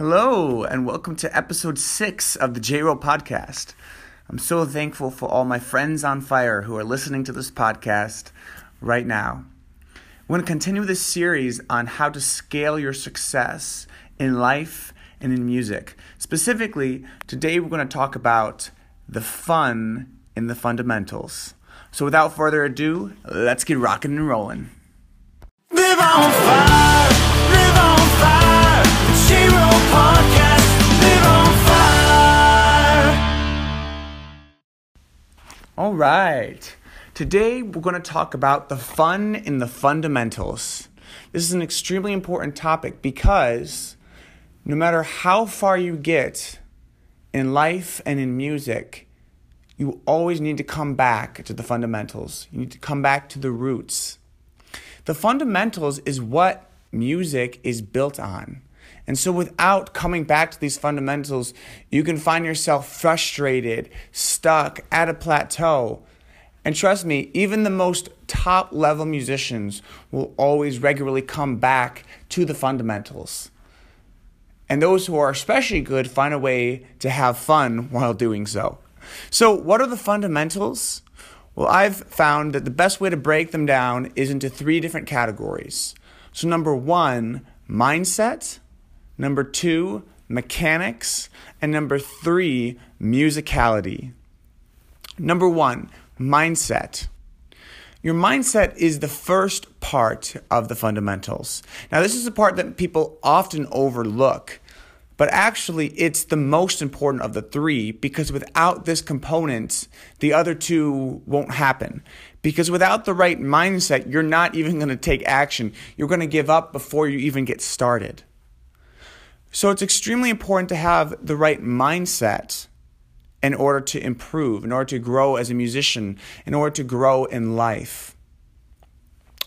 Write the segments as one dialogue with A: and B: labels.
A: Hello, and welcome to episode six of the J Ro podcast. I'm so thankful for all my friends on fire who are listening to this podcast right now. We're going to continue this series on how to scale your success in life and in music. Specifically, today we're going to talk about the fun in the fundamentals. So, without further ado, let's get rocking and rolling. Live on fire, All right. Today we're going to talk about the fun in the fundamentals. This is an extremely important topic because no matter how far you get in life and in music, you always need to come back to the fundamentals. You need to come back to the roots. The fundamentals is what music is built on. And so, without coming back to these fundamentals, you can find yourself frustrated, stuck at a plateau. And trust me, even the most top level musicians will always regularly come back to the fundamentals. And those who are especially good find a way to have fun while doing so. So, what are the fundamentals? Well, I've found that the best way to break them down is into three different categories. So, number one, mindset. Number two, mechanics. And number three, musicality. Number one, mindset. Your mindset is the first part of the fundamentals. Now, this is the part that people often overlook but actually, it's the most important of the three because without this component, the other two won't happen. Because without the right mindset, you're not even going to take action. You're going to give up before you even get started. So it's extremely important to have the right mindset in order to improve, in order to grow as a musician, in order to grow in life.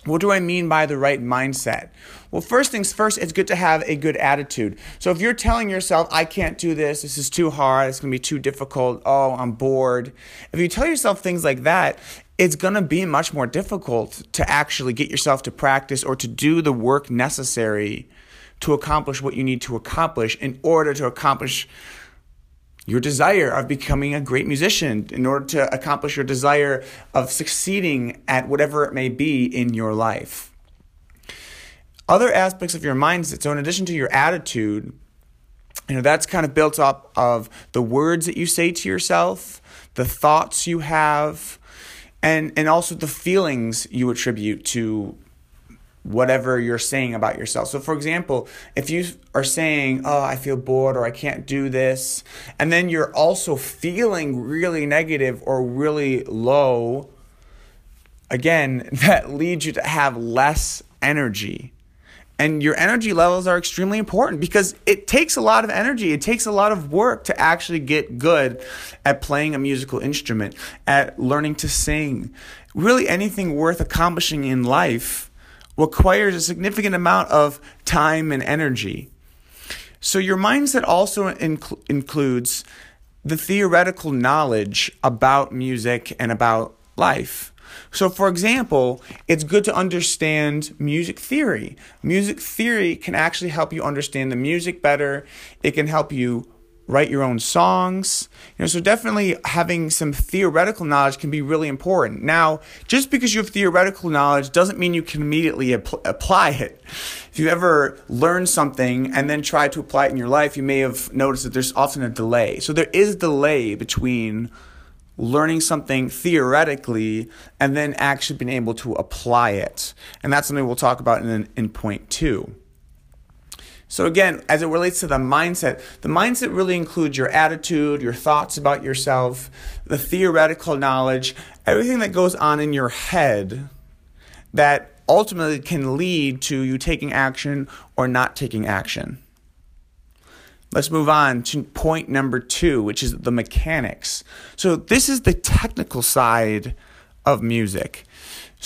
A: What do I mean by the right mindset? Well, first things first, it's good to have a good attitude. So if you're telling yourself, I can't do this, this is too hard, it's gonna be too difficult, oh, I'm bored. If you tell yourself things like that, it's gonna be much more difficult to actually get yourself to practice or to do the work necessary to accomplish what you need to accomplish in order to accomplish your desire of becoming a great musician, in order to accomplish your desire of succeeding at whatever it may be in your life. Other aspects of your mindset, so in addition to your attitude, you know, that's kind of built up of the words that you say to yourself, the thoughts you have, and, and also the feelings you attribute to whatever you're saying about yourself. So, for example, if you are saying, Oh, I feel bored or I can't do this, and then you're also feeling really negative or really low, again, that leads you to have less energy. And your energy levels are extremely important because it takes a lot of energy. It takes a lot of work to actually get good at playing a musical instrument, at learning to sing. Really, anything worth accomplishing in life requires a significant amount of time and energy. So, your mindset also inc- includes the theoretical knowledge about music and about life. So, for example, it's good to understand music theory. Music theory can actually help you understand the music better, it can help you write your own songs. You know, so definitely having some theoretical knowledge can be really important. Now, just because you have theoretical knowledge doesn't mean you can immediately apply it. If you ever learn something and then try to apply it in your life, you may have noticed that there's often a delay. So there is delay between learning something theoretically and then actually being able to apply it. And that's something we'll talk about in, in point two. So, again, as it relates to the mindset, the mindset really includes your attitude, your thoughts about yourself, the theoretical knowledge, everything that goes on in your head that ultimately can lead to you taking action or not taking action. Let's move on to point number two, which is the mechanics. So, this is the technical side of music.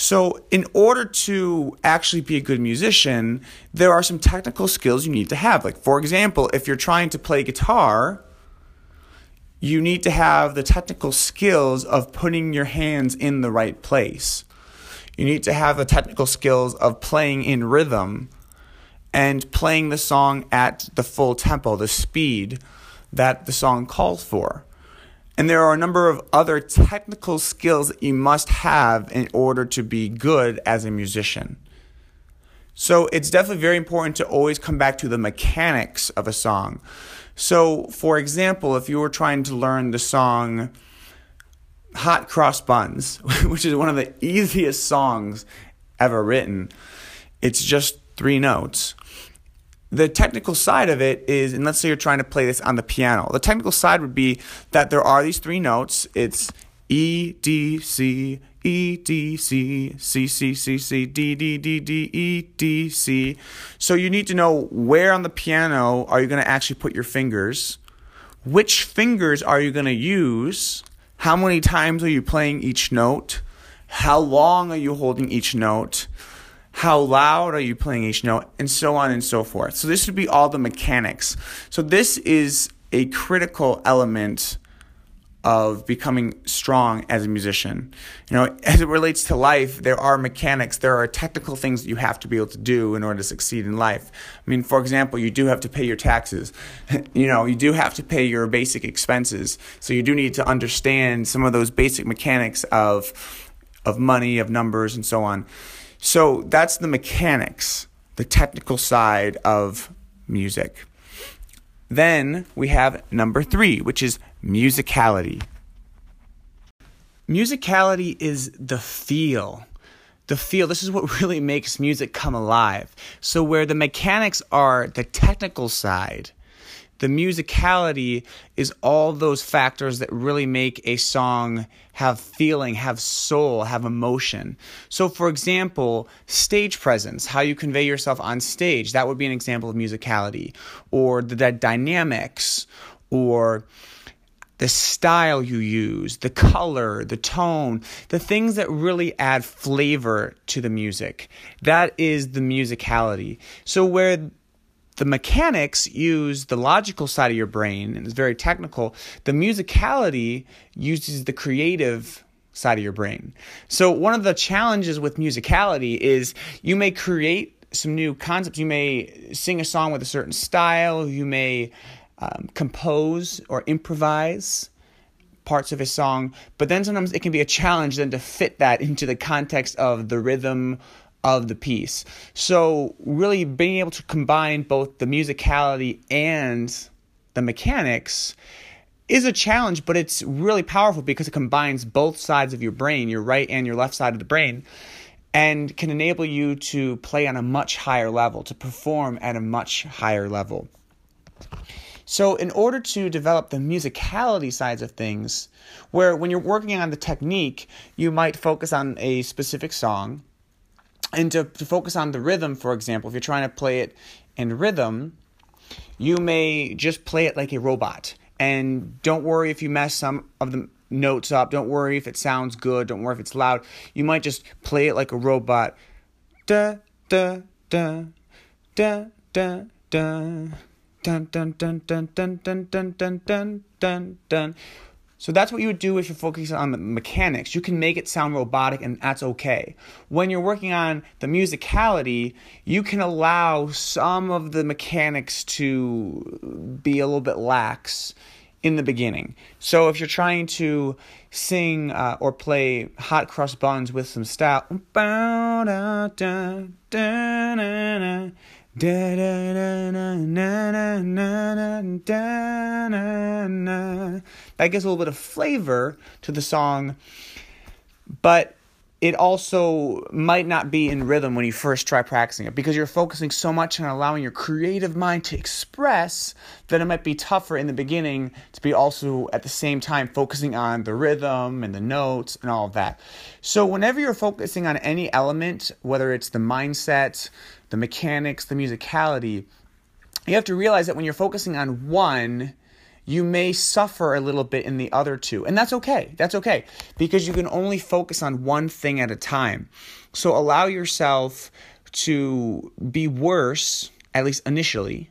A: So, in order to actually be a good musician, there are some technical skills you need to have. Like, for example, if you're trying to play guitar, you need to have the technical skills of putting your hands in the right place. You need to have the technical skills of playing in rhythm. and playing the song at the full tempo, the speed that the song calls for. And there are a number of other technical skills that you must have in order to be good as a musician. So it's definitely very important to always come back to the mechanics of a song. So, for example, if you were trying to learn the song Hot Cross Buns, which is one of the easiest songs ever written, it's just three notes. The technical side of it is, and let's say you're trying to play this on the piano. The technical side would be that there are these three notes. It's E, D, C, E, D, C, C, C, C, C, D, D, D, D, E, D, C. So you need to know where on the piano are you going to actually put your fingers? Which fingers are you going to use? How many times are you playing each note? How long are you holding each note? How loud are you playing each note? And so on and so forth. So this would be all the mechanics. So this is a critical element of becoming strong as a musician. You know, as it relates to life, there are mechanics, there are technical things that you have to be able to do in order to succeed in life. I mean, for example, you do have to pay your taxes. you know, you do have to pay your basic expenses. So you do need to understand some of those basic mechanics of of money, of numbers and so on. So that's the mechanics, the technical side of music. Then we have number three, which is musicality. Musicality is the feel. The feel, this is what really makes music come alive. So, where the mechanics are the technical side, the musicality is all those factors that really make a song have feeling, have soul, have emotion. So, for example, stage presence, how you convey yourself on stage, that would be an example of musicality, or the, the dynamics, or the style you use, the color, the tone, the things that really add flavor to the music. That is the musicality. So, where the mechanics use the logical side of your brain and it's very technical. The musicality uses the creative side of your brain. So one of the challenges with musicality is you may create some new concepts. You may sing a song with a certain style. You may um, compose or improvise parts of a song, but then sometimes it can be a challenge then to fit that into the context of the rhythm of the piece. So, really being able to combine both the musicality and the mechanics is a challenge, but it's really powerful because it combines both sides of your brain, your right and your left side of the brain, and can enable you to play on a much higher level, to perform at a much higher level. So, in order to develop the musicality sides of things, where when you're working on the technique, you might focus on a specific song and to, to focus on the rhythm, for example, if you're trying to play it in rhythm, you may just play it like a robot. And don't worry if you mess some of the notes up. Don't worry if it sounds good. Don't worry if it's loud. You might just play it like a robot. Da da da da da da dun dun dun dun dun dun dun dun dun dun dun so that's what you would do if you're focusing on the mechanics. You can make it sound robotic, and that's okay. When you're working on the musicality, you can allow some of the mechanics to be a little bit lax in the beginning. So if you're trying to sing uh, or play hot cross buns with some style, Da, da, da, na, na, na, da, na, na. That gives a little bit of flavor to the song, but it also might not be in rhythm when you first try practicing it because you're focusing so much on allowing your creative mind to express that it might be tougher in the beginning to be also at the same time focusing on the rhythm and the notes and all of that. So, whenever you're focusing on any element, whether it's the mindset, the mechanics, the musicality, you have to realize that when you're focusing on one, you may suffer a little bit in the other two. And that's okay. That's okay because you can only focus on one thing at a time. So allow yourself to be worse, at least initially,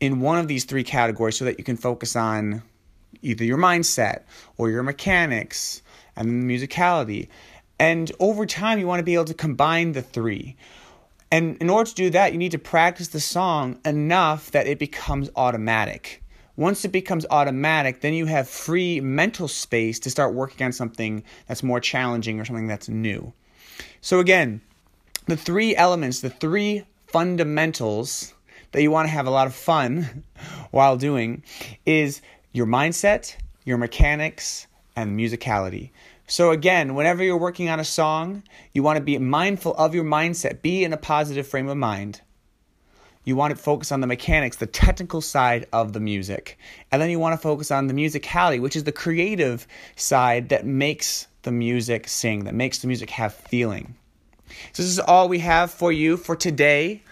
A: in one of these three categories so that you can focus on either your mindset or your mechanics and the musicality. And over time, you want to be able to combine the three. And in order to do that, you need to practice the song enough that it becomes automatic. Once it becomes automatic, then you have free mental space to start working on something that's more challenging or something that's new. So, again, the three elements, the three fundamentals that you want to have a lot of fun while doing is your mindset, your mechanics, and musicality. So, again, whenever you're working on a song, you want to be mindful of your mindset, be in a positive frame of mind you want to focus on the mechanics, the technical side of the music. And then you want to focus on the musicality, which is the creative side that makes the music sing, that makes the music have feeling. So, this is all we have for you for today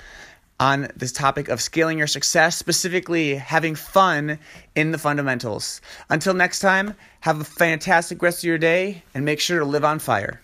A: on this topic of scaling your success, specifically having fun in the fundamentals. Until next time, have a fantastic rest of your day and make sure to live on fire.